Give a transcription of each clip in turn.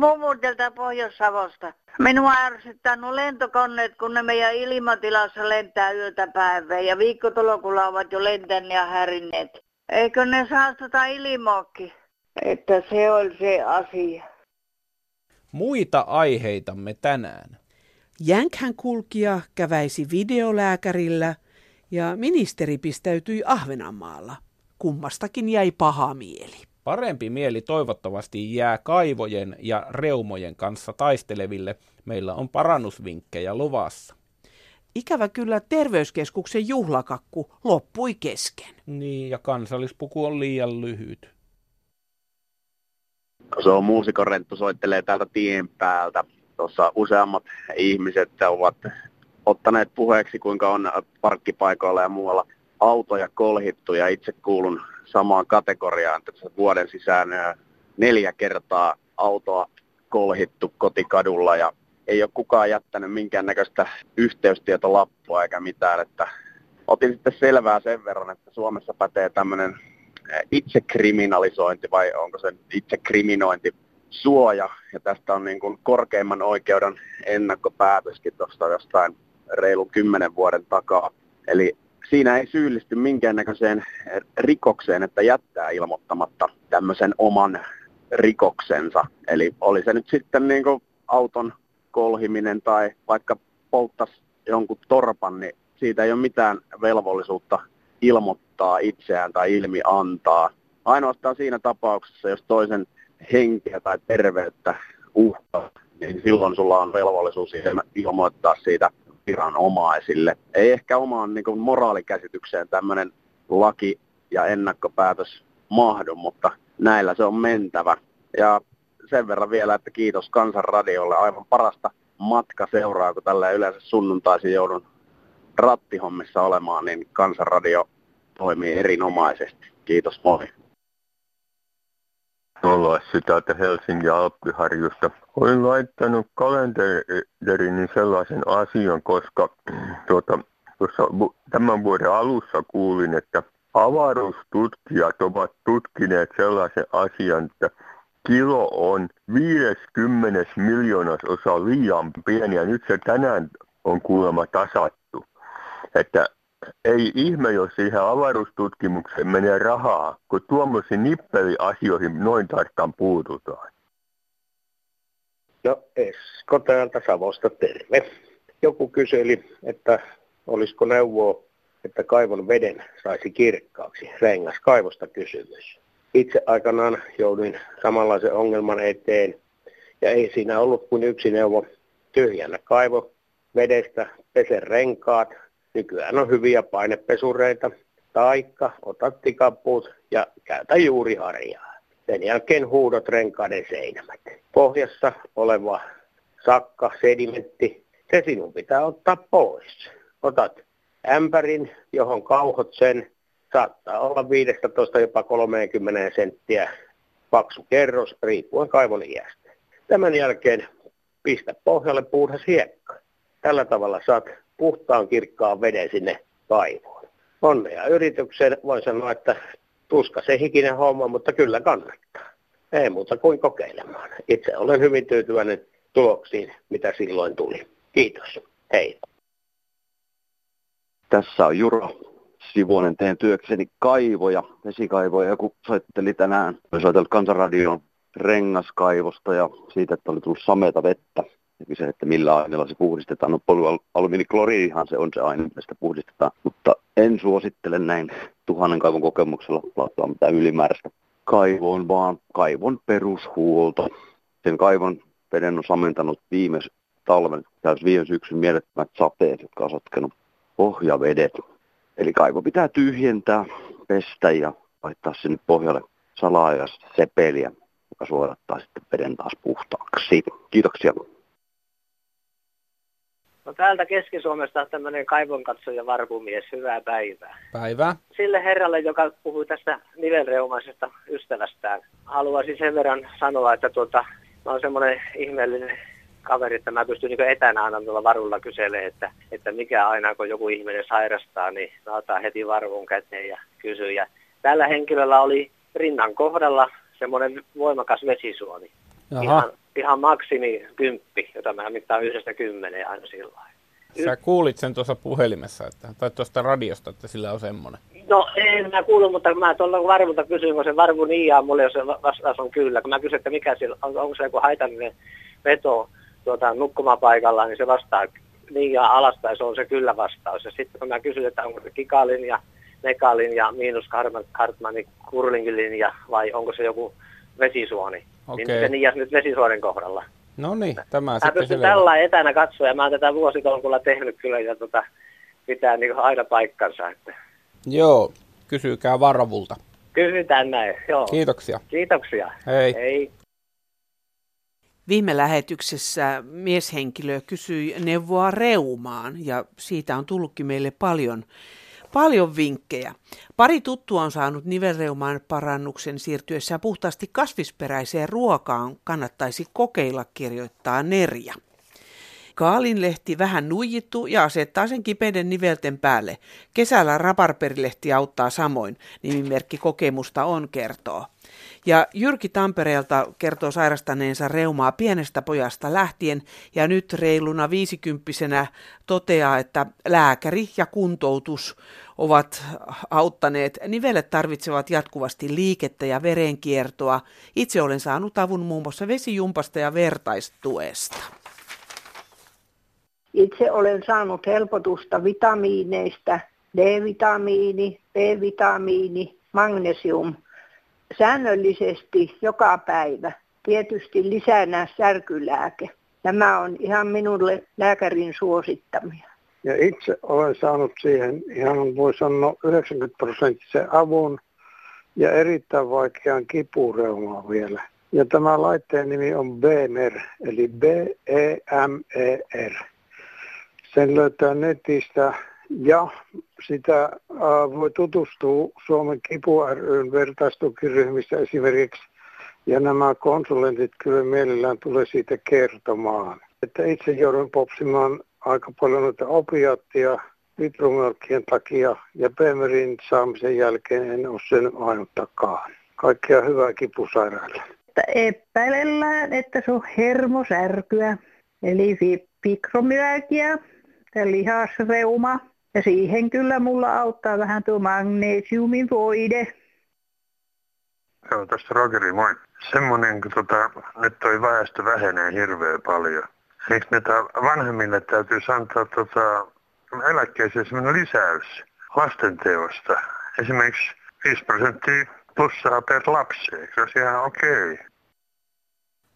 mummutelta Pohjois-Savosta. Minua ärsyttää nuo lentokoneet, kun ne meidän ilmatilassa lentää yötä päivää ja viikkotolokulla ovat jo lentäneet ja härinneet. Eikö ne saastuta ilmookki? Että se oli se asia. Muita aiheitamme tänään. Jänkhän kulkija käväisi videolääkärillä ja ministeri pistäytyi Ahvenanmaalla. Kummastakin jäi paha mieli. Parempi mieli toivottavasti jää kaivojen ja reumojen kanssa taisteleville. Meillä on parannusvinkkejä luvassa. Ikävä kyllä terveyskeskuksen juhlakakku loppui kesken. Niin, ja kansallispuku on liian lyhyt. Se on muusikorenttu, soittelee täältä tien päältä. Tuossa useammat ihmiset ovat ottaneet puheeksi, kuinka on parkkipaikoilla ja muualla autoja kolhittu ja itse kuulun samaan kategoriaan. Tässä vuoden sisään neljä kertaa autoa kolhittu kotikadulla ja ei ole kukaan jättänyt minkäännäköistä yhteystietolappua eikä mitään. Että otin sitten selvää sen verran, että Suomessa pätee tämmöinen itsekriminalisointi vai onko se itsekriminointi suoja. Ja tästä on niin kuin korkeimman oikeuden ennakkopäätöskin tuosta jostain reilun kymmenen vuoden takaa. Eli siinä ei syyllisty minkäännäköiseen rikokseen, että jättää ilmoittamatta tämmöisen oman rikoksensa. Eli oli se nyt sitten niin kuin auton kolhiminen tai vaikka polttas jonkun torpan, niin siitä ei ole mitään velvollisuutta ilmoittaa itseään tai ilmi antaa. Ainoastaan siinä tapauksessa, jos toisen henkeä tai terveyttä uhkaa, niin silloin sulla on velvollisuus ilmoittaa siitä viranomaisille. Ei ehkä omaan niin kuin moraalikäsitykseen tämmöinen laki ja ennakkopäätös mahdu, mutta näillä se on mentävä. Ja sen verran vielä, että kiitos Kansanradiolle aivan parasta matkaseuraa, kun tällä yleensä sunnuntaisin joudun rattihommissa olemaan, niin Kansanradio toimii erinomaisesti. Kiitos, moi. Ollassi täältä Helsingin Alppiharjusta. Olin laittanut kalenterini sellaisen asian, koska tuota, tuossa tämän vuoden alussa kuulin, että avaruustutkijat ovat tutkineet sellaisen asian, että kilo on 50 miljoonas osa liian pieni ja nyt se tänään on kuulemma tasattu. Että ei ihme, jos siihen avaruustutkimukseen menee rahaa, kun tuommoisiin nippeliasioihin noin tarkkaan puututaan. No Esko täältä Savosta, terve. Joku kyseli, että olisiko neuvoa, että kaivon veden saisi kirkkaaksi. Rengas kaivosta kysymys. Itse aikanaan jouduin samanlaisen ongelman eteen ja ei siinä ollut kuin yksi neuvo tyhjänä kaivo vedestä, pese renkaat, Nykyään on hyviä painepesureita, taikka ota tikapuut ja käytä juuri harjaa. Sen jälkeen huudot renkaiden seinämät. Pohjassa oleva sakka, sedimentti, se sinun pitää ottaa pois. Otat ämpärin, johon kauhot sen, saattaa olla 15 jopa 30 senttiä paksu kerros, riippuen kaivon iästä. Tämän jälkeen pistä pohjalle puhdas hiekka. Tällä tavalla saat puhtaan kirkkaan veden sinne kaivoon. Onnea yrityksen. Voin sanoa, että tuska se hikinen homma, mutta kyllä kannattaa. Ei muuta kuin kokeilemaan. Itse olen hyvin tyytyväinen tuloksiin, mitä silloin tuli. Kiitos. Hei. Tässä on Juro Sivuonen. Teen työkseni kaivoja, vesikaivoja. Joku soitteli tänään. Soitellut Kansanradioon rengaskaivosta ja siitä, että oli tullut sameita vettä kysyin, että millä aineella se puhdistetaan. No polyalumiinikloriinihan se on se aine, mistä sitä puhdistetaan. Mutta en suosittele näin tuhannen kaivon kokemuksella laittaa mitään ylimääräistä kaivoon, vaan kaivon perushuolto. Sen kaivon veden on samentanut viime talven, täys viime syksyn mielettömät sateet, jotka on sotkenut pohjavedet. Eli kaivo pitää tyhjentää, pestä ja laittaa sinne pohjalle salaa ja sepeliä, joka suodattaa sitten veden taas puhtaaksi. Kiitoksia. No täältä Keski-Suomesta tämmöinen kaivonkatsoja varpumies, hyvää päivää. Päivää. Sille herralle, joka puhui tästä nivelreumaisesta ystävästään, haluaisin sen verran sanoa, että tuota, mä oon semmoinen ihmeellinen kaveri, että mä pystyn niin etänä aina tuolla varulla kyselemään, että, että mikä aina kun joku ihminen sairastaa, niin mä otan heti varvun käteen ja kysyn. Ja tällä henkilöllä oli rinnan kohdalla semmoinen voimakas vesisuoni. Ihan, ihan maksimi kymppi, jota mä mittaan yhdestä kymmeneen aina sillä Sä kuulit sen tuossa puhelimessa, että, tai tuosta radiosta, että sillä on semmoinen. No en mä kuullut, mutta mä tuolla varmulta kysyin, kun se varmu niiaa mulle, jos se vastaus on kyllä. Kun mä kysyin, että mikä sillä on, onko se joku haitallinen veto tuota, nukkumapaikalla, niin se vastaa niiaa alasta ja se on se kyllä vastaus. Ja sitten kun mä kysyin, että onko se kikalin ja nekalin ja miinus Hartmanin kurlingilinja vai onko se joku vesisuoni, okay. niin se niias nyt vesisuonen kohdalla. No niin, tämä Mä sitten pystyn selvä. tällä etänä katsoa ja mä oon tätä vuositolkulla tehnyt kyllä ja tota, pitää niin aina paikkansa. Että. Joo, kysykää Varvulta. Kysytään näin, joo. Kiitoksia. Kiitoksia. Hei. Hei. Viime lähetyksessä mieshenkilö kysyi neuvoa reumaan ja siitä on tullutkin meille paljon, paljon vinkkejä. Pari tuttua on saanut nivelreumaan parannuksen siirtyessä puhtaasti kasvisperäiseen ruokaan kannattaisi kokeilla kirjoittaa Nerja. Kaalinlehti vähän nuijittu ja asettaa sen kipeiden nivelten päälle. Kesällä raparperilehti auttaa samoin, nimimerkki kokemusta on kertoo. Ja Jyrki Tampereelta kertoo sairastaneensa reumaa pienestä pojasta lähtien ja nyt reiluna viisikymppisenä toteaa, että lääkäri ja kuntoutus ovat auttaneet. Nivelet tarvitsevat jatkuvasti liikettä ja verenkiertoa. Itse olen saanut avun muun muassa vesijumpasta ja vertaistuesta. Itse olen saanut helpotusta vitamiineista, D-vitamiini, B-vitamiini, magnesium säännöllisesti joka päivä. Tietysti lisänä särkylääke. Tämä on ihan minulle lääkärin suosittamia. Ja itse olen saanut siihen ihan voi sanoa 90 prosenttisen avun ja erittäin vaikean kipureumaa vielä. Ja tämä laitteen nimi on BMER, eli B-E-M-E-R. Sen löytää netistä ja sitä äh, voi tutustua Suomen Kipu ryn vertaistukiryhmistä esimerkiksi. Ja nämä konsulentit kyllä mielellään tulee siitä kertomaan. Että itse joudun popsimaan aika paljon noita opiaattia vitrumyrkkien takia ja Bemerin saamisen jälkeen en ole sen ainuttakaan. Kaikkea hyvää kipusairaille. Että epäilellään, että se on hermosärkyä, eli fibromyalgia lihasreuma. Ja siihen kyllä mulla auttaa vähän tuo magnesiumin voide. Joo, tässä Rogeri, moi. Semmoinen, kun tota, nyt toi väestö vähenee hirveän paljon. Eikö näitä vanhemmille täytyy antaa tota, eläkkeeseen semmoinen lisäys lastenteosta? Esimerkiksi 5 prosenttia plussaa per lapsi, eikö se olisi ihan okei? Okay?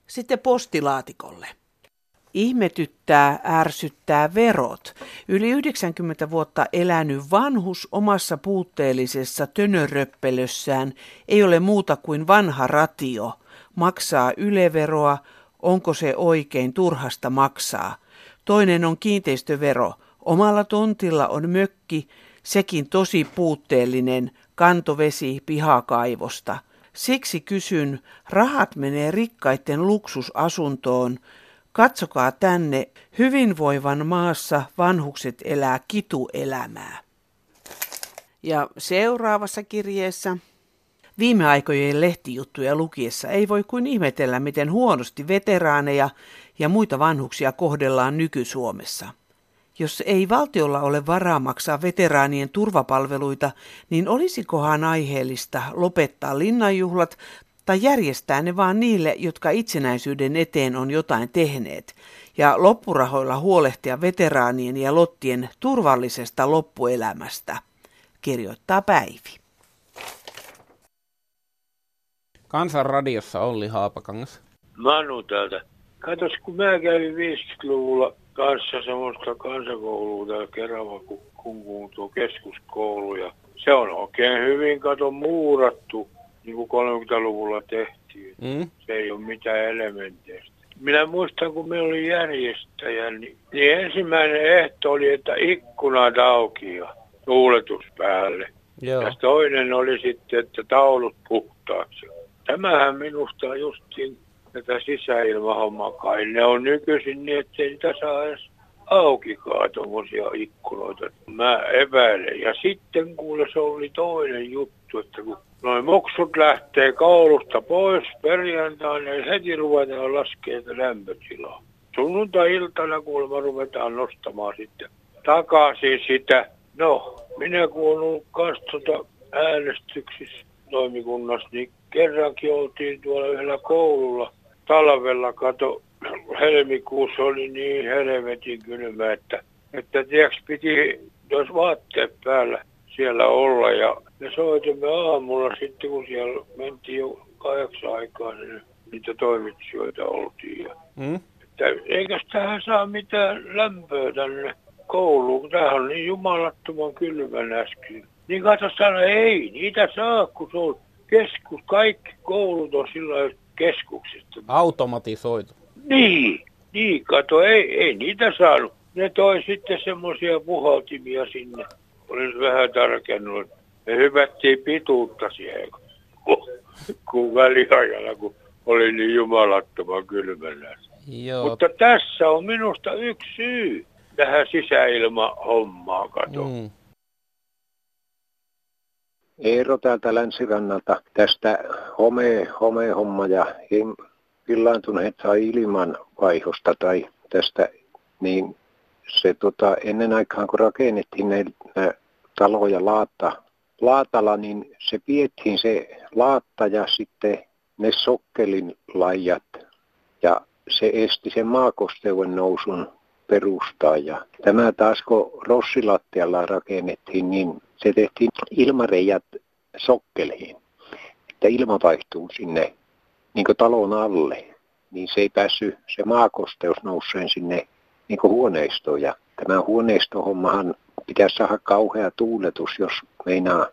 Sitten postilaatikolle. Ihmetyttää, ärsyttää verot. Yli 90 vuotta elänyt vanhus omassa puutteellisessa tönöröppelössään ei ole muuta kuin vanha ratio. Maksaa yleveroa, onko se oikein turhasta maksaa. Toinen on kiinteistövero. Omalla tontilla on mökki, sekin tosi puutteellinen, kantovesi pihakaivosta. Siksi kysyn, rahat menee rikkaiden luksusasuntoon, Katsokaa tänne, hyvinvoivan maassa vanhukset elää kituelämää. Ja seuraavassa kirjeessä Viime aikojen lehtijuttuja lukiessa ei voi kuin ihmetellä, miten huonosti veteraaneja ja muita vanhuksia kohdellaan nyky-Suomessa. Jos ei valtiolla ole varaa maksaa veteraanien turvapalveluita, niin olisikohan aiheellista lopettaa linnanjuhlat tai järjestää ne vaan niille, jotka itsenäisyyden eteen on jotain tehneet, ja loppurahoilla huolehtia veteraanien ja lottien turvallisesta loppuelämästä, kirjoittaa Päivi. Kansanradiossa Olli Haapakangas. Manu täältä. Katos, kun mä kävin 50-luvulla kanssa semmoista kansakoulua täällä Kerava, kun, kun tuo keskuskoulu. Ja se on oikein hyvin, kato, muurattu niin kuin 30-luvulla tehtiin. Mm? Se ei ole mitään elementeistä. Minä muistan, kun me oli järjestäjä, niin, niin ensimmäinen ehto oli, että ikkunat auki ja tuuletus päälle. Joo. Ja toinen oli sitten, että taulut puhtaaksi. Tämähän minusta on justiin tätä sisäilmahommaa kai. Ne on nykyisin niin, ettei niitä saa edes aukikaan tuommoisia ikkunoita. Mä epäilen. Ja sitten kuule se oli toinen juttu, että kun noin muksut lähtee koulusta pois perjantaina ja heti ruvetaan laskemaan lämpötilaa. Sunnuntai-iltana kuulemma ruvetaan nostamaan sitten takaisin sitä. No, minä kun olen ollut kanssa tuota äänestyksissä toimikunnassa, niin kerrankin oltiin tuolla yhdellä koululla talvella, kato, helmikuussa oli niin helvetin kylmä, että, että tiedätkö, piti jos vaatteet päällä siellä olla ja me soitimme aamulla sitten, kun siellä mentiin jo kahdeksan aikaa, niin niitä toimitsijoita oltiin. Ja, mm. että eikös tähän saa mitään lämpöä tänne kouluun, kun tämähän on niin jumalattoman kylmän äsken. Niin katso sanoa, ei, niitä saa, kun se on keskus, kaikki koulut on sillä keskuksista. Automatisoitu. Niin, niin, kato, ei, ei niitä saanut. Ne toi sitten semmoisia puhaltimia sinne. Olin vähän tarkennut. Me hyvättiin pituutta siihen, kun, kun väliajalla, kun oli niin jumalattoman kylmänä. Joo. Mutta tässä on minusta yksi syy tähän sisäilmahommaan, kato. Mm. Eero täältä länsirannalta tästä home, homehomma ja pillaantuneet tai ilman vaihosta tai tästä, niin se tota, ennen aikaan kun rakennettiin ne, ne taloja laatta, laatalla, niin se piettiin se laatta ja sitten ne sokkelin lajat ja se esti sen maakosteuden nousun perustaa. Ja tämä taas kun rossilattialla rakennettiin, niin se tehtiin ilmareijat sokkeliin, että ilma vaihtuu sinne niin talon alle, niin se ei päässyt se maakosteus nouseen sinne niin huoneistoon. Ja tämä huoneistohommahan pitäisi saada kauhea tuuletus, jos meinaa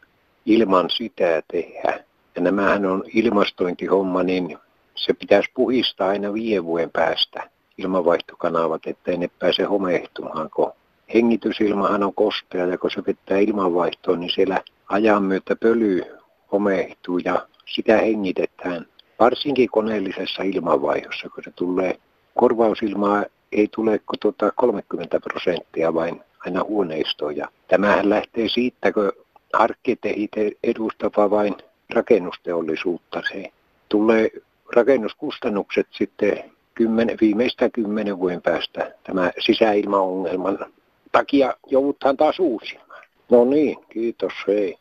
ilman sitä tehdä. Ja nämähän on ilmastointihomma, niin se pitäisi puhistaa aina viiden vuoden päästä ilmanvaihtokanavat, ettei ne pääse homehtumaan, kun hengitysilmahan on kostea ja kun se vetää ilmanvaihtoon, niin siellä ajan myötä pöly homehtuu ja sitä hengitetään varsinkin koneellisessa ilmanvaihdossa, kun se tulee korvausilmaa ei tule kuin tuota 30 prosenttia vain aina huoneistoon. Ja tämähän lähtee siitä, kun arkkitehit edustava vain rakennusteollisuutta. Se tulee rakennuskustannukset sitten kymmen, viimeistä kymmenen vuoden päästä tämä sisäilmaongelman takia joudutaan taas uusimaan. No niin, kiitos, hei.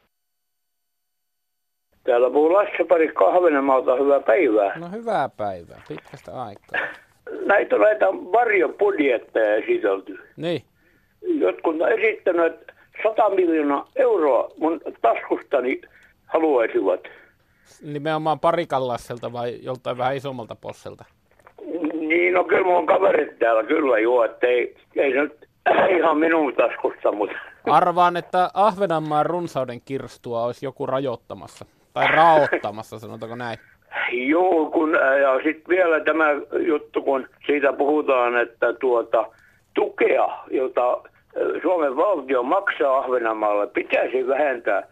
Täällä puhuu Lasse Pari Kahvenemaalta, hyvää päivää. No hyvää päivää, pitkästä aikaa. Näitä on näitä varjobudjetteja esitelty. Niin. Jotkut on esittänyt, että 100 miljoonaa euroa mun taskustani haluaisivat. Nimenomaan parikallasselta vai joltain vähän isommalta posselta? Niin, no kyllä mun kaverit täällä kyllä juo, että ei, ei se nyt ihan minun taskusta, mutta... Arvaan, että Ahvenanmaan runsauden kirstua olisi joku rajoittamassa, tai raottamassa, sanotaanko näin. Joo, kun, ja sitten vielä tämä juttu, kun siitä puhutaan, että tuota, tukea, jota Suomen valtio maksaa Ahvenanmaalle, pitäisi vähentää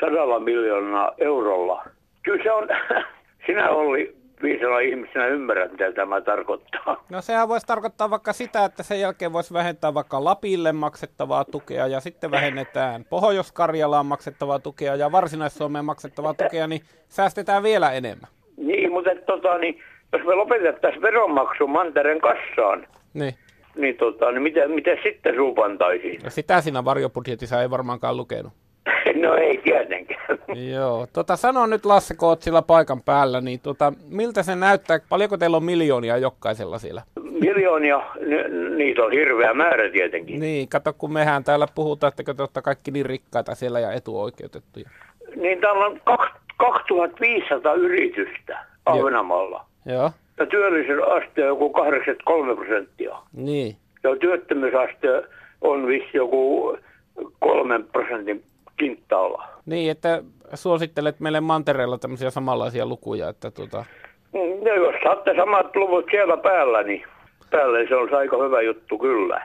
sadalla miljoonaa eurolla. Kyllä se on, sinä oli viisana ihmisenä ymmärrät, mitä tämä tarkoittaa. No sehän voisi tarkoittaa vaikka sitä, että sen jälkeen voisi vähentää vaikka Lapille maksettavaa tukea ja sitten vähennetään Pohjois-Karjalaan maksettavaa tukea ja Varsinais-Suomeen maksettavaa tukea, niin säästetään vielä enemmän. Niin, mutta tota, niin, jos me lopetettaisiin veronmaksu Mantereen kassaan, niin, niin, tota, niin miten, miten sitten suupantaisiin? No sitä siinä varjobudjetissa ei varmaankaan lukenut. No ei tietenkään. Joo, tota, sano nyt Lasse Kootsilla paikan päällä, niin tota, miltä se näyttää, paljonko teillä on miljoonia jokaisella siellä? Miljoonia, niitä on hirveä määrä tietenkin. Niin, kato kun mehän täällä puhutaan, että te olette kaikki niin rikkaita siellä ja etuoikeutettuja. Niin täällä on 2500 yritystä Ahvenanmaalla. Joo. Ja työllisyysaste on joku 83 prosenttia. Niin. Ja työttömyysaste on vissi joku kolmen prosentin kinttaalla. Niin, että suosittelet meille mantereella tämmöisiä samanlaisia lukuja, että tuota... No jos saatte samat luvut siellä päällä, niin päälle se on aika hyvä juttu kyllä.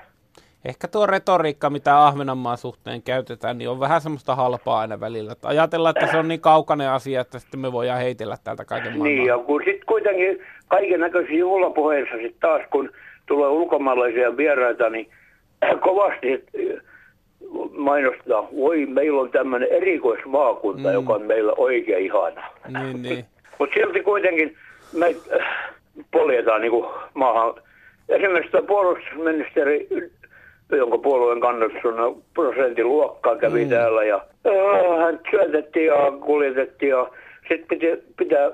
Ehkä tuo retoriikka, mitä Ahvenanmaan suhteen käytetään, niin on vähän semmoista halpaa aina välillä. Että ajatellaan, että se on niin kaukainen asia, että sitten me voidaan heitellä täältä kaiken maailman. Niin, ja kun sitten kuitenkin kaiken näköisiä juhlapuheissa sitten taas, kun tulee ulkomaalaisia vieraita, niin kovasti mainostaa, voi meillä on tämmöinen erikoismaakunta, mm. joka on meillä oikein ihana. Niin, niin. Mutta silti kuitenkin me äh, poljetaan niin maahan. Esimerkiksi tämä puolustusministeri, jonka puolueen kannustus prosentin luokkaa kävi mm. täällä ja hän syötettiin ja kuljetettiin ja sitten piti, pitää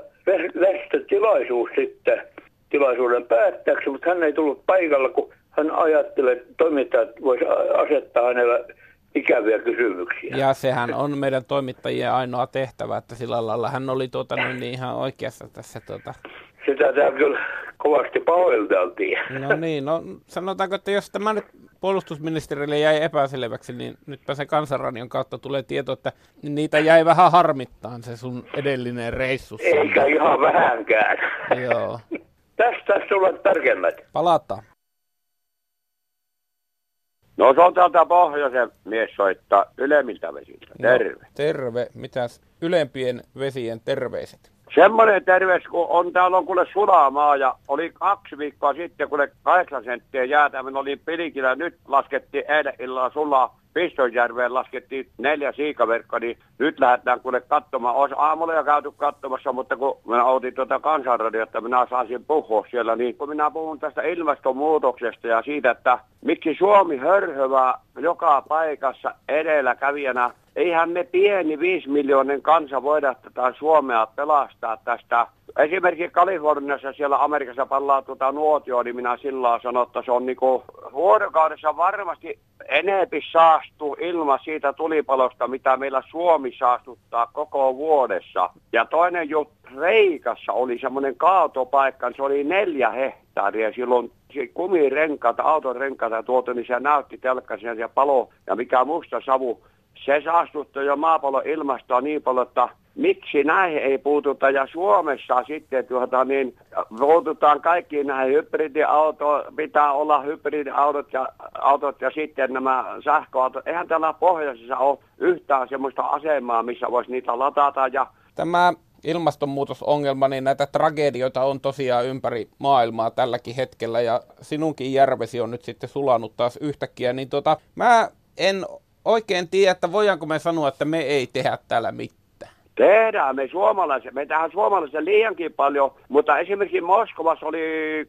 tilaisuus sitten tilaisuuden päättäjäksi, mutta hän ei tullut paikalla, kun hän ajattelee, että toimittajat voisi asettaa hänelle ikäviä kysymyksiä. Ja sehän on meidän toimittajien ainoa tehtävä, että sillä lailla hän oli tuota, niin, ihan oikeassa tässä. Tuota. Sitä täällä kyllä kovasti pahoiteltiin. No niin, no sanotaanko, että jos tämä nyt puolustusministerille jäi epäselväksi, niin nytpä se kansanradion kautta tulee tieto, että niitä jäi vähän harmittaan se sun edellinen reissu. Eikä ihan vähänkään. Joo. Tästä sulla tärkeimmät. Palataan. No se on täältä pohjoisen mies soittaa ylemmiltä vesiltä. Terve. No, terve. Mitäs ylempien vesien terveiset? Semmoinen terveys, kun on täällä on kuule sulamaa ja oli kaksi viikkoa sitten, kun kahdeksan senttiä jäätä, olin Pilikillä, nyt laskettiin eilen illalla sulaa Pistonjärveen laskettiin neljä siikaverkkoa, niin nyt lähdetään kuule katsomaan. Olisi aamulla jo käyty katsomassa, mutta kun minä otin tuota kansanradiota, minä saisin puhua siellä, niin kun minä puhun tästä ilmastonmuutoksesta ja siitä, että miksi Suomi hörhövää joka paikassa edelläkävijänä, eihän me pieni viisi miljoonen kansa voida tätä Suomea pelastaa tästä Esimerkiksi Kaliforniassa siellä Amerikassa pallaa tuota nuotioa, niin minä sillä sanon, että se on niinku vuorokaudessa varmasti enempi saastuu ilma siitä tulipalosta, mitä meillä Suomi saastuttaa koko vuodessa. Ja toinen juttu, Reikassa oli semmoinen kaatopaikka, se oli neljä hehtaaria, silloin kumirenkaita, auton renkaita tuotu, niin se näytti telkkaisen ja palo ja mikä musta savu. Se saastuttaa jo maapallon ilmastoa niin paljon, että miksi näihin ei puututa. Ja Suomessa sitten tuota, niin, puututaan kaikkiin näihin hybridiautoihin, pitää olla hybridiautot ja, autot ja sitten nämä sähköautot. Eihän täällä pohjoisessa ole yhtään sellaista asemaa, missä voisi niitä latata. Ja... Tämä ilmastonmuutosongelma, niin näitä tragedioita on tosiaan ympäri maailmaa tälläkin hetkellä ja sinunkin järvesi on nyt sitten sulanut taas yhtäkkiä, niin tota, mä en oikein tiedä, että voidaanko me sanoa, että me ei tehdä täällä mitään. Tehdään me suomalaiset, me tehdään suomalaiset liiankin paljon, mutta esimerkiksi Moskovassa oli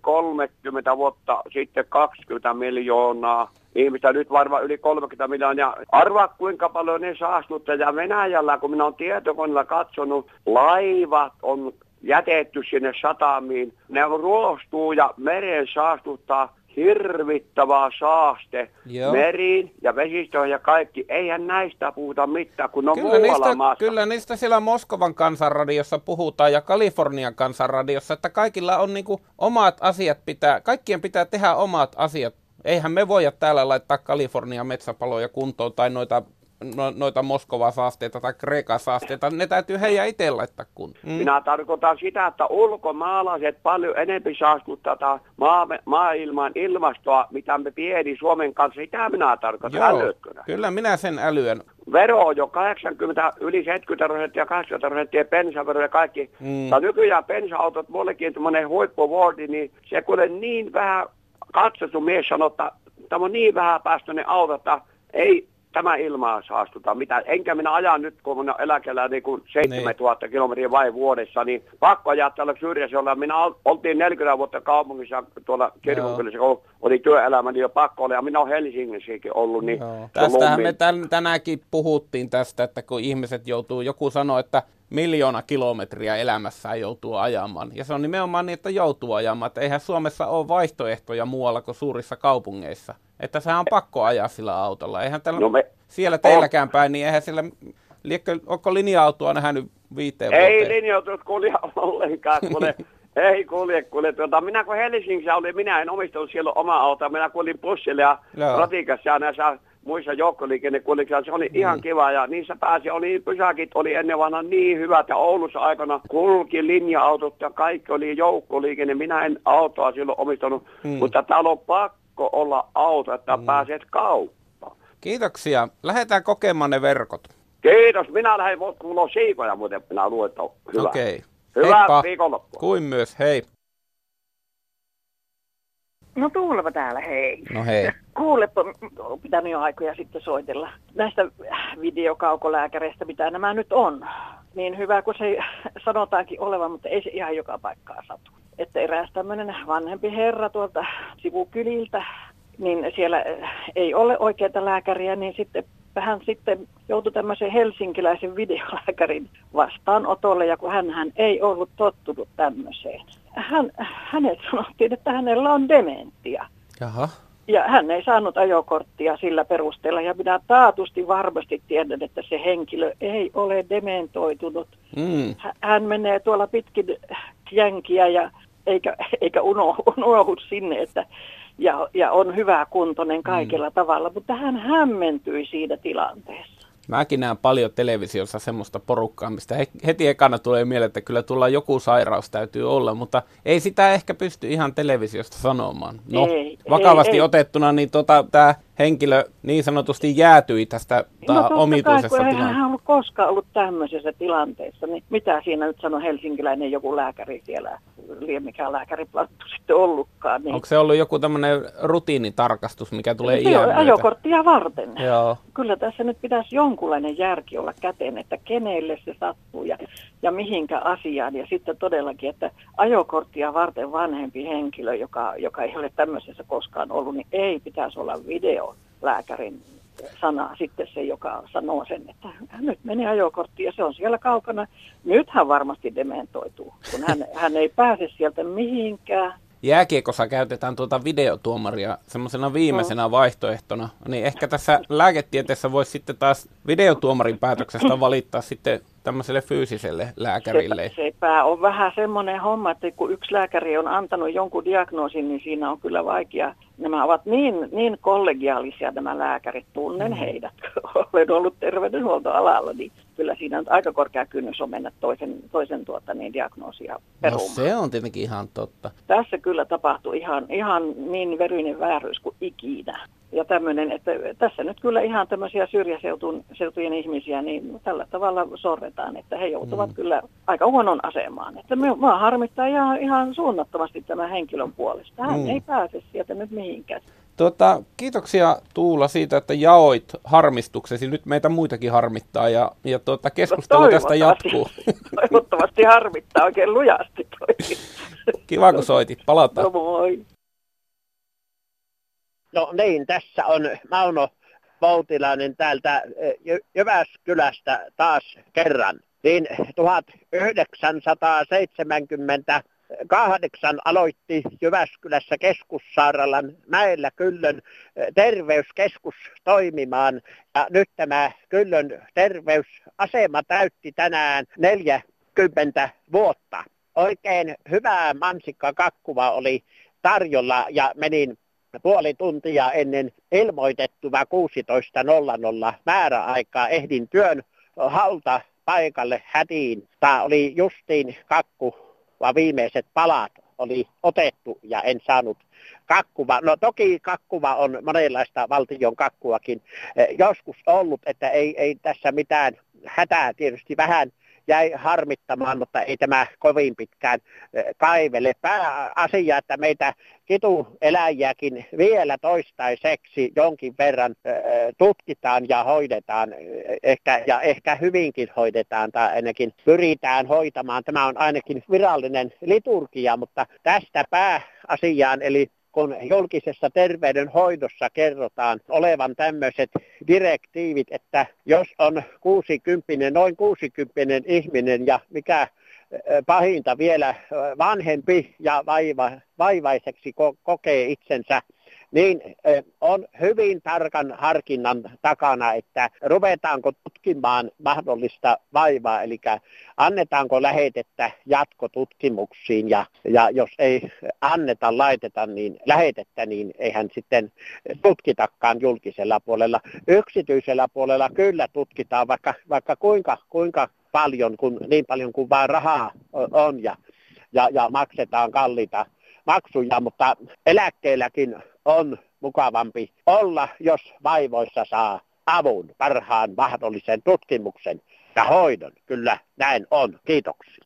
30 vuotta sitten 20 miljoonaa ihmistä, nyt varmaan yli 30 miljoonaa. Arvaa kuinka paljon ne saastuttaa. Ja Venäjällä, kun minä olen tietokoneella katsonut, laivat on jätetty sinne satamiin. Ne ruostuu ja meren saastuttaa hirvittävä saaste Joo. meriin ja vesistöön ja kaikki. Eihän näistä puhuta mitään, kun on kyllä niistä, maassa. Kyllä niistä siellä Moskovan kansanradiossa puhutaan ja Kalifornian kansanradiossa, että kaikilla on niinku omat asiat pitää, kaikkien pitää tehdä omat asiat. Eihän me voida täällä laittaa Kalifornian metsäpaloja kuntoon tai noita no, noita Moskova-saasteita tai Kreika-saasteita, ne täytyy heidän itse laittaa kuntoon. Mm. Minä tarkoitan sitä, että ulkomaalaiset paljon enemmän saastuttaa maa, maailman ilmastoa, mitä me pieni Suomen kanssa. Sitä minä tarkoitan älykkönä. Kyllä minä sen älyön. Vero on jo 80, yli 70 prosenttia, 80 prosenttia bensavero ja kaikki. Mm. Ja nykyään bensa-autot, mullekin tämmöinen huippuvuordi, niin se kuule niin vähän katsottu mies sanoo, että tämä on niin vähän päästöinen auto, että ei tämä ilmaa saastuta. Mitä, enkä minä ajan nyt, kun minä eläkellä niin kuin 7000 niin. kilometriä vai vuodessa, niin pakko ajaa tällä syrjässä olla. Minä oltiin 40 vuotta kaupungissa tuolla kirkonkylässä, kun oli työelämä, niin jo pakko olla. Ja minä olen Helsingissäkin ollut. Niin Tästähän me tän, tänäänkin puhuttiin tästä, että kun ihmiset joutuu, joku sanoi, että miljoona kilometriä elämässään joutuu ajamaan. Ja se on nimenomaan niin, että joutuu ajamaan. Että eihän Suomessa ole vaihtoehtoja muualla kuin suurissa kaupungeissa. Että sehän on pakko ajaa sillä autolla. Eihän tällä, no me, siellä teilläkään päin, niin eihän sillä, liekkö, onko linja-autoa nähnyt viiteen Ei vuoteen? linja-autot kulje ollenkaan, kuule. ei kulje, kulje. Tuota, minä kun Helsingissä olin, minä en omistanut siellä omaa autoa. Minä kuulin bussille ja Joo. ratikassa ja näissä muissa joukkoliikennekuljetuksissa. Se oli mm. ihan kiva ja niissä pääsi, oli pysäkit oli ennen vanha niin hyvät ja Oulussa aikana kulki linja-autot ja kaikki oli joukkoliikenne. Minä en autoa silloin omistanut, mm. mutta täällä on pakko pakko olla auto, että mm. pääset kauppaan. Kiitoksia. Lähdetään kokemaan ne verkot. Kiitos. Minä lähden, mulla on siikoja muuten, minä luetan. Hyvä. Okei. Okay. Hyvää Heippa. viikonloppua. Kuin myös, hei. No Tuuleva täällä, hei. No hei. Kuulepa, on pitänyt jo aikoja sitten soitella. Näistä videokaukolääkäreistä, mitä nämä nyt on, niin hyvä kuin se sanotaankin olevan, mutta ei se ihan joka paikkaa satu. Että eräs tämmöinen vanhempi herra tuolta sivukyliltä, niin siellä ei ole oikeita lääkäriä, niin sitten hän sitten joutui tämmöisen helsinkiläisen videolääkärin vastaanotolle, ja kun hän, hän ei ollut tottunut tämmöiseen. Hän, hänet sanottiin, että hänellä on dementia. Jaha. Ja hän ei saanut ajokorttia sillä perusteella, ja minä taatusti varmasti tiedän, että se henkilö ei ole dementoitunut. Mm. Hän menee tuolla pitkin jänkiä ja eikä, eikä unohdu, sinne, että ja, ja on hyvä kuntoinen kaikella mm. tavalla, mutta hän hämmentyi siinä tilanteessa. Mäkin näen paljon televisiossa semmoista porukkaa, mistä heti ekana tulee mieleen, että kyllä tulla joku sairaus täytyy olla, mutta ei sitä ehkä pysty ihan televisiosta sanomaan. No, ei, vakavasti ei, otettuna, niin tota, tämä henkilö niin sanotusti jäätyi tästä no, omituisessa tilanteessa. Hän ollut koskaan ollut tämmöisessä tilanteessa, niin mitä siinä nyt sanoi helsinkiläinen joku lääkäri siellä, liian mikä lääkäriplattu sitten ollutkaan. Niin... Onko se ollut joku tämmöinen rutiinitarkastus, mikä tulee iän ajokorttia varten. Joo. Kyllä tässä nyt pitäisi jonkunlainen järki olla käteen, että kenelle se sattuu ja, ja mihinkä asiaan. Ja sitten todellakin, että ajokorttia varten vanhempi henkilö, joka, joka ei ole tämmöisessä koskaan ollut, niin ei pitäisi olla videolääkärin sana sitten se, joka sanoo sen, että nyt meni ajokortti ja se on siellä kaukana. Nyt hän varmasti dementoituu, kun hän, hän ei pääse sieltä mihinkään. Jääkiekossa käytetään tuota videotuomaria semmoisena viimeisenä no. vaihtoehtona, niin ehkä tässä lääketieteessä voisi sitten taas videotuomarin päätöksestä valittaa sitten tämmöiselle fyysiselle lääkärille. Se, sepä on vähän semmoinen homma, että kun yksi lääkäri on antanut jonkun diagnoosin, niin siinä on kyllä vaikea. Nämä ovat niin, niin kollegiaalisia nämä lääkärit, tunnen mm. heidät. Olen ollut terveydenhuoltoalalla, niin kyllä siinä on aika korkea kynnys on mennä toisen, toisen tuota, niin diagnoosia perumaan. No se on tietenkin ihan totta. Tässä kyllä tapahtuu ihan, ihan niin verinen vääryys kuin ikinä ja tämmöinen, että tässä nyt kyllä ihan tämmöisiä syrjäseutujen ihmisiä, niin tällä tavalla sorretaan, että he joutuvat mm. kyllä aika huonon asemaan. Että minua harmittaa ihan, ihan suunnattomasti tämän henkilön puolesta. Hän mm. ei pääse sieltä nyt mihinkään. Tuota, kiitoksia Tuula siitä, että jaoit harmistuksesi. Nyt meitä muitakin harmittaa ja, ja tuota, keskustelu no, tästä jatkuu. Toivottavasti harmittaa oikein lujasti. Kiva kun soitit. Palataan. No moi. No niin, tässä on Mauno Voutilainen täältä Jyväskylästä taas kerran. Niin 1978 aloitti Jyväskylässä keskussairaalan Mäellä Kyllön terveyskeskus toimimaan. Ja nyt tämä Kyllön terveysasema täytti tänään 40 vuotta. Oikein hyvää mansikka kakkuva oli tarjolla ja menin puoli tuntia ennen ilmoitettua 16.00 määräaikaa ehdin työn halta paikalle hätiin. Tämä oli justiin kakku, vaan viimeiset palat oli otettu ja en saanut kakkuva. No toki kakkuva on monenlaista valtion kakkuakin eh, joskus ollut, että ei, ei tässä mitään hätää tietysti vähän jäi harmittamaan, mutta ei tämä kovin pitkään eh, kaivele. Pääasia, että meitä kitueläjiäkin vielä toistaiseksi jonkin verran eh, tutkitaan ja hoidetaan, ehkä, ja ehkä hyvinkin hoidetaan tai ainakin pyritään hoitamaan. Tämä on ainakin virallinen liturgia, mutta tästä pääasiaan eli kun julkisessa terveydenhoidossa kerrotaan olevan tämmöiset direktiivit, että jos on 60, noin 60 ihminen ja mikä pahinta vielä vanhempi ja vaiva, vaivaiseksi kokee itsensä niin on hyvin tarkan harkinnan takana, että ruvetaanko tutkimaan mahdollista vaivaa, eli annetaanko lähetettä jatkotutkimuksiin, ja, ja jos ei anneta, laiteta niin lähetettä, niin eihän sitten tutkitakaan julkisella puolella. Yksityisellä puolella kyllä tutkitaan, vaikka, vaikka kuinka, kuinka paljon, kun, niin paljon kuin vaan rahaa on, ja, ja, ja maksetaan kalliita maksuja, mutta eläkkeelläkin on mukavampi olla, jos vaivoissa saa avun, parhaan mahdollisen tutkimuksen ja hoidon. Kyllä näin on. Kiitoksia.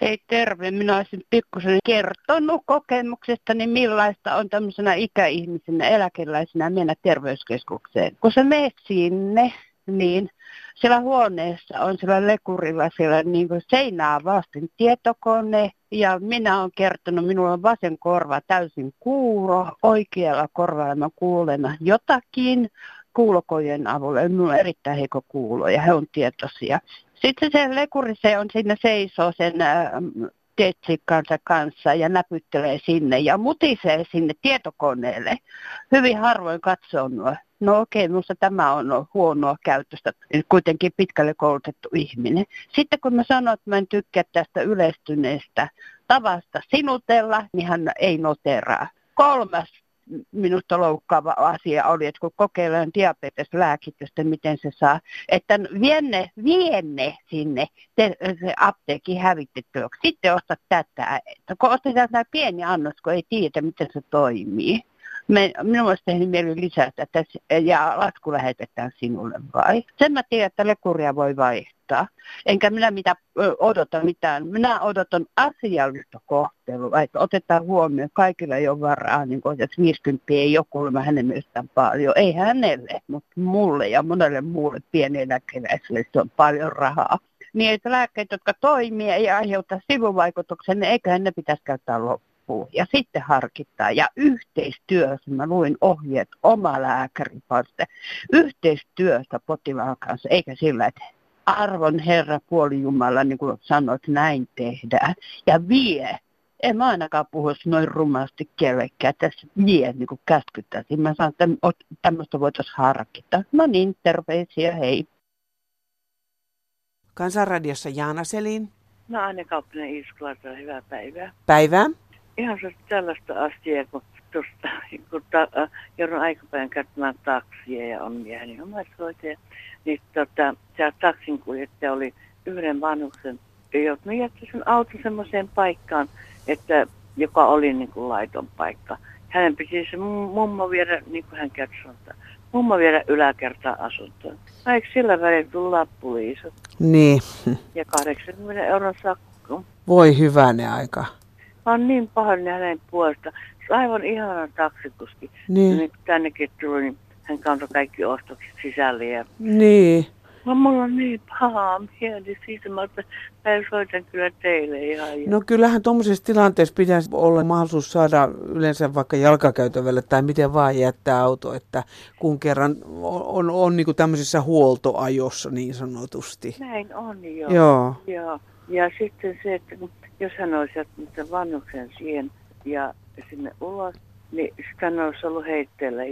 Hei terve, minä olisin pikkusen kertonut kokemuksestani, millaista on tämmöisenä ikäihmisenä, eläkeläisenä mennä terveyskeskukseen. Kun sä menet sinne, niin siellä huoneessa on siellä lekurilla siellä niin kuin seinää vasten tietokone. Ja minä olen kertonut, minulla on vasen korva täysin kuuro, oikealla korvalla mä kuulen jotakin kuulokojen avulla. Minulla on erittäin heikko kuulo ja he on tietoisia. Sitten se lekuri se on siinä seisoo sen äh, tetsikkansa kanssa ja näpyttelee sinne ja mutisee sinne tietokoneelle. Hyvin harvoin katsoo nuo. No okei, minusta tämä on huonoa käytöstä, kuitenkin pitkälle koulutettu ihminen. Sitten kun mä sanon, että mä en tykkää tästä yleistyneestä tavasta sinutella, niin hän ei noteraa. Kolmas minusta loukkaava asia oli, että kun kokeillaan diabeteslääkitystä, miten se saa, että vienne, vienne sinne te, se apteekin hävitettyä. Sitten ostat tätä. Kun otetaan tämä pieni annos, kun ei tiedä, miten se toimii. Me, minun olisi tehnyt mieli lisätä tässä, ja lasku lähetetään sinulle vai? Sen mä tiedän, että lekuria voi vaihtaa. Enkä minä mitä odota mitään. Minä odotan asiallista kohtelua, että otetaan huomioon. Kaikilla ei ole varaa, niin kuin, että 50 ei ole kuulemma hänen mielestään paljon. Ei hänelle, mutta mulle ja monelle muulle pieneläkeläiselle se on paljon rahaa niin että lääkkeet, jotka toimii ei aiheuta sivuvaikutuksen, niin eiköhän ne pitäisi käyttää loppuun loppuu ja sitten harkittaa. Ja yhteistyössä, mä luin ohjeet oma lääkäri varten, yhteistyössä potilaan kanssa, eikä sillä, että arvon Herra puoli Jumala, niin kuin sanoit, näin tehdään. Ja vie. En mä ainakaan puhuisi noin rumasti kellekään. Tässä vie niin kuin käskyttäisiin. Mä sanon, että tämmöistä voitaisiin harkita. No niin, terveisiä, hei. Kansanradiossa Jaana Selin. No Anne Kauppinen Iiskulata, hyvää päivää. Päivää ihan se tällaista asiaa, kun tuosta, kun ta, äh, joudun aikapäin käyttämään taksia ja on mieheni omaishoitaja, niin tota, tämä taksinkuljettaja oli yhden vanhuksen joutunut jättää sen auton semmoiseen paikkaan, että, joka oli niin kuin laiton paikka. Hänen piti se mummo viedä, niin kuin hän kertoi, mummo viedä yläkertaan asuntoon. Eikö sillä välillä tullut lappuliiso? Niin. Ja 80 euron sakko. Voi hyvänä aika. Mä oon niin pahoillani hänen puolesta. Se on aivan ihana taksikuski. Niin. Nyt tännekin tuli, niin hän kantoi kaikki ostokset sisälle. Ja... Niin. No, mulla on niin paha mieli siitä, että mä soitan kyllä teille ihan. No kyllähän tuommoisessa tilanteessa pitäisi olla mahdollisuus saada yleensä vaikka jalkakäytävälle tai miten vaan jättää auto, että kun kerran on, on, on niin kuin tämmöisessä huoltoajossa niin sanotusti. Näin on jo. Joo. Joo. Ja sitten se, että kun jos hän olisi jättänyt vannuksen siihen ja sinne ulos, niin hän olisi ollut heitteellä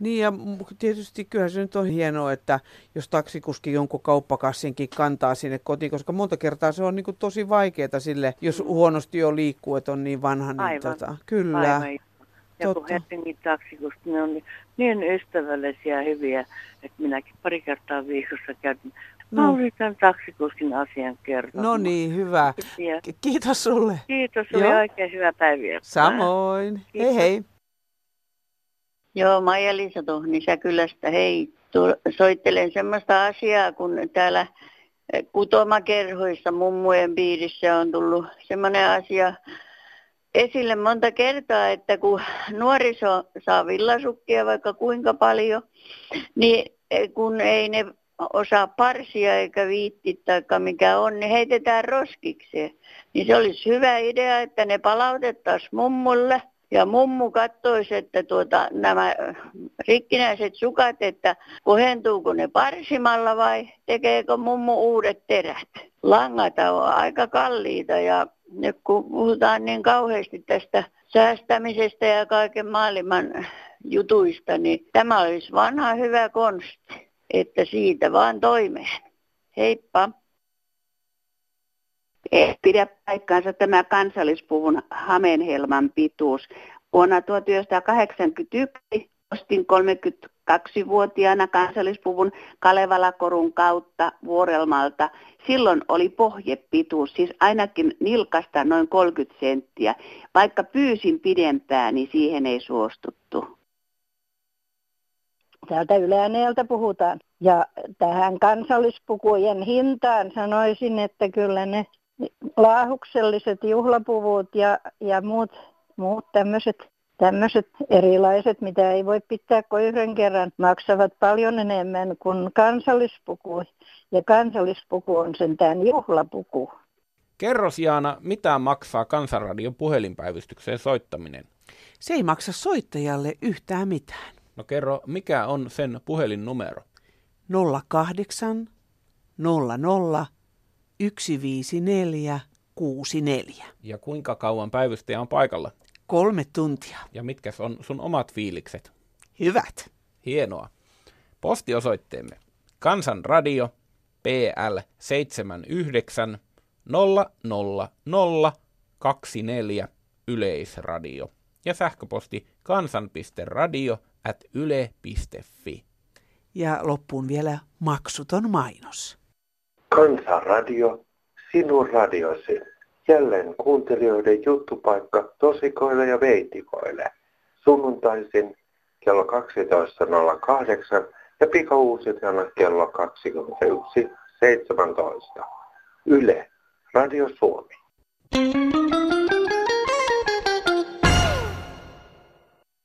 Niin ja tietysti kyllä se nyt on hienoa, että jos taksikuski jonkun kauppakassinkin kantaa sinne kotiin, koska monta kertaa se on niin kuin tosi vaikeaa sille, jos mm. huonosti jo liikkuu, että on niin vanha. Niin Aivan. Tota, kyllä. Aivan. Ja kun Helsingin taksikuski, ne on niin, niin ystävällisiä ja hyviä, että minäkin pari kertaa viikossa käytin No. Mä yritän taksikuskin asian kertoa. No niin, hyvä. Kiitos sulle. Kiitos sulle Joo. oikein hyvää päivää. Samoin. Kiitos. Hei hei. Joo, Maija-Liisa Tohnisäkylästä. Hei, soittelen semmoista asiaa, kun täällä eh, kutomakerhoissa mummujen piirissä on tullut semmoinen asia esille monta kertaa, että kun nuoriso saa villasukkia vaikka kuinka paljon, niin eh, kun ei ne osaa parsia eikä viitti tai mikä on, niin heitetään roskikseen. Niin se olisi hyvä idea, että ne palautettaisiin mummulle. Ja mummu katsoisi, että tuota, nämä rikkinäiset sukat, että kohentuuko ne parsimalla vai tekeekö mummu uudet terät. Langat on aika kalliita ja nyt kun puhutaan niin kauheasti tästä säästämisestä ja kaiken maailman jutuista, niin tämä olisi vanha hyvä konsti että siitä vaan toimeen. Heippa. Ei pidä paikkaansa tämä kansallispuvun Hamenhelman pituus. Vuonna 1981 ostin 32-vuotiaana kansallispuvun Kalevalakorun kautta Vuorelmalta. Silloin oli pohjepituus, siis ainakin nilkasta noin 30 senttiä. Vaikka pyysin pidempää, niin siihen ei suostuttu. Täältä Yläneeltä puhutaan. Ja tähän kansallispukujen hintaan sanoisin, että kyllä ne laahukselliset juhlapuvut ja, ja muut, muut tämmöiset tämmöiset erilaiset, mitä ei voi pitää kuin yhden kerran, maksavat paljon enemmän kuin kansallispuku. Ja kansallispuku on sentään juhlapuku. Kerros Jaana, mitä maksaa Kansanradion puhelinpäivystykseen soittaminen? Se ei maksa soittajalle yhtään mitään. No kerro, mikä on sen puhelinnumero? 08 00 154 64. Ja kuinka kauan päivystäjä on paikalla? Kolme tuntia. Ja mitkä on sun omat fiilikset? Hyvät. Hienoa. Postiosoitteemme. Kansanradio PL 79 00024 Yleisradio. Ja sähköposti kansan.radio at yle.fi. Ja loppuun vielä maksuton mainos. Kansanradio, sinun radiosi. Jälleen kuuntelijoiden juttupaikka tosikoille ja veitikoille. Sunnuntaisin kello 12.08 ja pikauusitana kello 21.17. Yle, Radio Suomi.